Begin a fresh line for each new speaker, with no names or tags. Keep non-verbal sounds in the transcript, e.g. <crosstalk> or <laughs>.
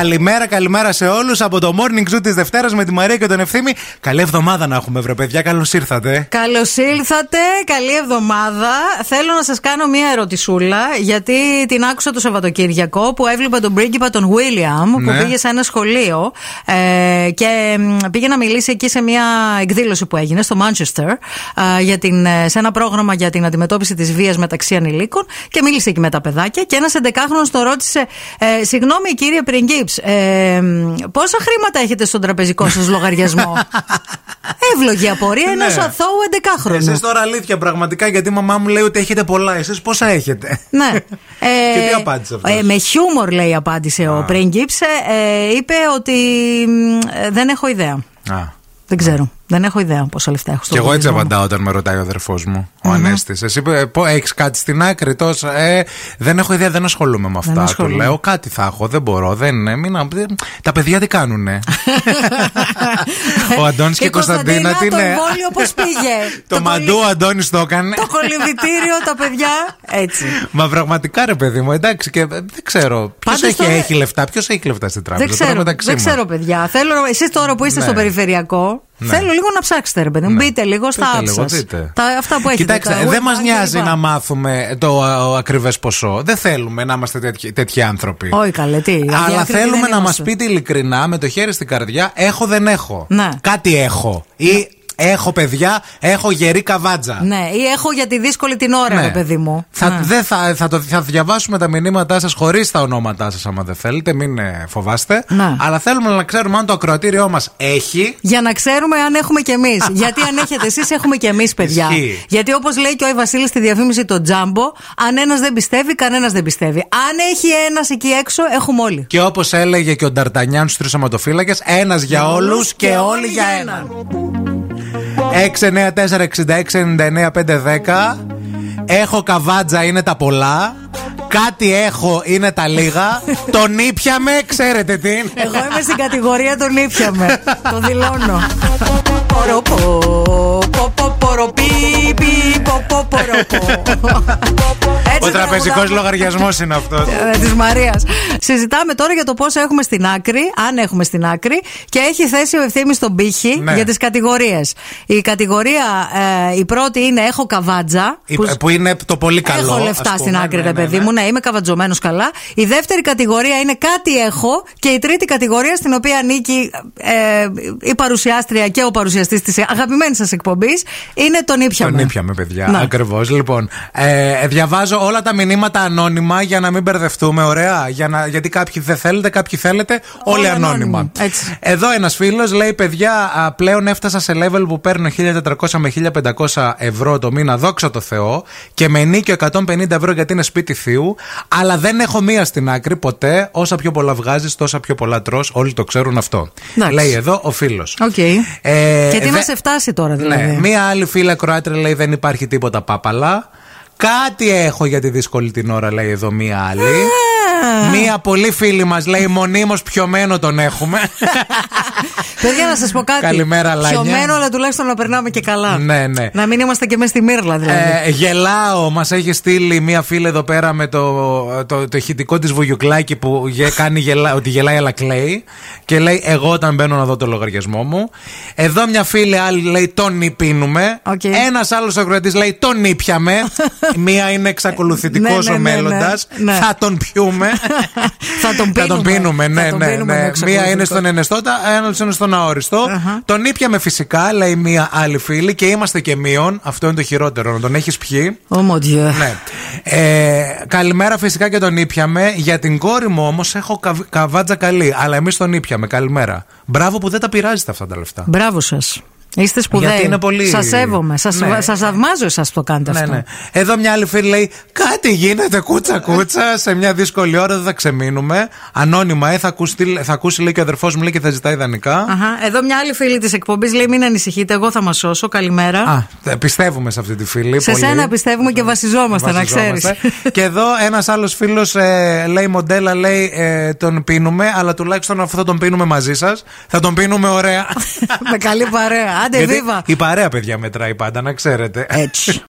Καλημέρα, καλημέρα σε όλους από το morning zoo της Δευτέρας με τη Μαρία και τον Ευθύμη. Καλή εβδομάδα να έχουμε, βρε παιδιά. Καλώς ήρθατε.
Καλώς ήρθατε. Καλή εβδομάδα. Θέλω να σας κάνω μία ερωτησούλα, γιατί την άκουσα το Σαββατοκύριακο που έβλεπα τον πρίγκιπα τον Βίλιαμ που
Ναι.
πήγε σε ένα σχολείο ε, και μ, πήγε να μιλήσει εκεί σε μία εκδήλωση που έγινε στο Μάντσεστερ για την, ε, σε ένα πρόγραμμα για την αντιμετώπιση της βίας μεταξύ ανηλίκων και μίλησε εκεί με τα παιδάκια. Και ένας 11χρονο το ρώτησε, ε, Συγγνώμη κύριε Πριγκίψ, ε, πόσα χρήματα έχετε στον τραπεζικό σας λογαριασμό; <laughs> Εύλογη απορία ενός
Ναι.
αθώου 11χρονου.
Εσείς τώρα αλήθεια πραγματικά, γιατί η μαμά μου λέει ότι έχετε πολλά. Εσείς πόσα έχετε;
Ναι. <laughs> Ε,
Και τι απάντησε αυτός;
ε, με χιούμορ, λέει, απάντησε ο πρίγκιψ. Ε, είπε ότι μ, ε, δεν έχω ιδέα.
Α.
Δεν ξέρω. Δεν έχω ιδέα πόσα λεφτά έχω στο
Και εγώ έτσι
λογαριασμό μου.
απαντάω όταν με ρωτάει ο αδερφός μου, ο Ανέστης. Εσύ έχεις κάτι στην άκρη τόσα. Ε, δεν έχω ιδέα, δεν ασχολούμαι με αυτά. Του
ασχολούμαι.
λέω κάτι θα έχω, δεν μπορώ. Δεν, είναι, μην, δεν- τα παιδιά τι κάνουνε; <laughs> ο Αντώνης και η Κωνσταντίνα τι
το
είναι;
εμβόλιο πώς πήγε; <laughs>
Το μαντού ο Αντώνης το έκανε.
Το κολυμβητήριο, τα παιδιά. Έτσι.
Μα πραγματικά ρε παιδί μου, εντάξει και δεν ξέρω. Ποιος
Πάντως
έχει,
τώρα-
έχει λεφτά, ποιος έχει λεφτά στην τράπεζα.
Δεν
τώρα
ξέρω,
μεταξύ
δεν
μας.
ξέρω, παιδιά. Θέλω, εσείς τώρα που είστε
Ναι.
στο περιφερειακό,
Ναι.
θέλω λίγο να ψάξετε, ρε παιδί μου.
Ναι.
Μπείτε λίγο στα
Πείτε
apps
λίγο,
σας.
δείτε.
Τα, αυτά που έχετε.
Κοιτάξτε,
τα
δεν μας
webbank
νοιάζει
κλπ.
να μάθουμε το ακριβές ποσό. Δεν θέλουμε να είμαστε τέτοιοι, τέτοιοι άνθρωποι.
Όχι, καλέ, τι.
Αλλά
αδιάκριτοι
θέλουμε
δεν
να μας
είμαστε.
πείτε ειλικρινά, με το χέρι στην καρδιά, έχω δεν έχω.
Ναι.
Κάτι έχω. Ή έχω παιδιά, έχω γερή καβάτζα.
Ναι, ή έχω για τη δύσκολη την ώρα,
Ναι.
ρε παιδί μου.
Θα,
Ναι.
δεν θα, θα, το, θα διαβάσουμε τα μηνύματά σας χωρίς τα ονόματά σας, άμα δεν θέλετε. Μην ε, φοβάστε.
Ναι.
Αλλά θέλουμε να ξέρουμε αν το ακροατήριό μας έχει.
Για να ξέρουμε αν έχουμε κι εμείς. <laughs> Γιατί αν έχετε εσείς, έχουμε κι εμείς, παιδιά.
Ισχύει.
Γιατί όπως λέει και ο Άι Βασίλης στη διαφήμιση το Τζάμπο, αν ένας δεν πιστεύει, κανένας δεν πιστεύει. Αν έχει ένας εκεί έξω, έχουμε όλοι.
Και όπως έλεγε και ο Νταρτανιάν στους τρεις αματοφύλακε, ένας για όλους και όλοι για έναν. 694-6699-510. Έχω καβάτζα είναι τα πολλά. Κάτι έχω είναι τα λίγα. <laughs> Τον ήπιαμε, ξέρετε τι είναι.
Εγώ είμαι στην κατηγορία τον ήπιαμε. το δηλώνω. Ποροπο, πο, πο, ποροπί, πι, πο, πο, ποροπο. Έτσι
Ο τραπεζικός
τραγουδάμε.
λογαριασμός είναι αυτός.
Της Μαρίας. Συζητάμε τώρα για το πόσο έχουμε στην άκρη, αν έχουμε στην άκρη, και έχει θέσει ο ευθύνη στον πύχη
Ναι.
για τις κατηγορίες. Η κατηγορία, ε, η πρώτη είναι Έχω καβάτζα.
Η- Που είναι το πολύ καλό.
Έχω
ας
λεφτά
πούμε.
στην άκρη,
Ναι,
ρε
ναι,
παιδί
ναι.
μου. Ναι, είμαι καβατζωμένο καλά. Η δεύτερη κατηγορία είναι κάτι έχω. Και η τρίτη κατηγορία, στην οποία ανήκει ε, η παρουσιάστρια και ο παρουσιαστής της αγαπημένης σας εκπομπής, είναι τον ήπιαμε.
Τον ήπιαμε, παιδιά.
Να.
Ακριβώς. Λοιπόν, ε, διαβάζω όλα τα μηνύματα ανώνυμα για να μην μπερδευτούμε. Ωραία; Για να, γιατί κάποιοι δεν θέλετε, κάποιοι θέλετε. Όλοι
Όλοι
ανώνυμα.
ανώνυμοι. Έτσι.
Εδώ ένας φίλος λέει: Παιδιά, α, πλέον έφτασα σε level που παίρνω 1400 με 1500 ευρώ το μήνα, δόξα τω Θεώ, και με νίκιο 150 ευρώ γιατί είναι σπίτι θείου. Αλλά δεν έχω μία στην άκρη ποτέ. Όσα πιο πολλά βγάζεις, τόσα πιο πολλά τρώ. Όλοι το ξέρουν αυτό.
Εντάξει.
Λέει εδώ ο φίλος.
Οκ.
Ε,
και τι
δε-
να σε φτάσει τώρα, δηλαδή;
ναι, μία άλλη φίλη ακροάτρια λέει δεν υπάρχει τίποτα πάπαλα. Κάτι έχω για τη δύσκολη την ώρα, λέει εδώ μία άλλη. Μία πολύ φίλη μας λέει μονίμως πιωμένο τον έχουμε. <laughs>
Παιδιά, να σας πω κάτι.
Καλημέρα, Λάνια.
Πιωμένο, αλλά τουλάχιστον να περνάμε και καλά.
Ναι, ναι.
Να μην είμαστε και μέσα στη μίρλα, δηλαδή.
Ε, γελάω, μας έχει στείλει μία φίλη εδώ πέρα με το, το, το ηχητικό της Βουγιουκλάκη που γε- κάνει γελά, ότι γελάει αλλά κλαίει. Και λέει: Εγώ όταν μπαίνω να δω το λογαριασμό μου. Εδώ μια φίλη άλλη λέει: Τον υπίνουμε.
Οκ.
Ένας άλλος ακροατής λέει: Τον ήπιαμε. <laughs> μία είναι εξακολουθητικός
Ναι, ναι, ναι,
ο
ναι,
μέλλοντας.
ναι.
Θα τον πιούμε. <laughs>
Θα τον
Θα τον
πίνουμε.
πίνουμε, ναι,
Θα τον
ναι.
πίνουμε
ναι.
με
Μία είναι
εξακολουθητικό.
στον ενεστώτα, άλλο είναι στον αόριστο. Τον ήπιαμε φυσικά, λέει μία άλλη φίλη, και είμαστε και μείον. Αυτό είναι το χειρότερο, να τον έχεις πιει.
Ω, mon Dieu.
Ναι. Ε, καλημέρα φυσικά και τον ήπιαμε. Για την κόρη μου όμως έχω καβ- καβάτζα καλή. Αλλά εμείς τον ήπιαμε. Καλημέρα. Μπράβο που δεν τα πειράζετε αυτά τα λεφτά.
Μπράβο σας. Είστε σπουδαίοι.
Γιατί είναι πολύ-
Σας σέβομαι. Σα
Ναι.
σας θαυμάζω εσάς που το κάνετε
Ναι,
αυτό.
ναι. Εδώ μια άλλη φίλη λέει: Κάτι γίνεται κούτσα κούτσα. σε μια δύσκολη ώρα δεν θα ξεμείνουμε. Ανώνυμα, ε, θα ακούσει, τι- θα ακούσει λέει και ο αδερφός μου λέει και θα ζητάει ιδανικά.
Αχα. Εδώ μια άλλη φίλη της εκπομπής λέει: Μην ανησυχείτε, εγώ θα μα σώσω. Καλημέρα.
Α, τε- πιστεύουμε σε αυτή τη φίλη.
Σε
πολύ.
σένα πιστεύουμε και βασιζόμαστε, να ξέρεις.
Βασιζόμαστε. <laughs> και εδώ ένας άλλος φίλος λέει μοντέλα, λέει ε, τον πίνουμε, αλλά τουλάχιστον αυτό τον πίνουμε μαζί σας. Θα τον πίνουμε ωραία. <laughs>
Με καλή παρέα. Άντε,
Γιατί
βίβα.
η παρέα, παιδιά, μετράει πάντα, να ξέρετε.
Έτσι.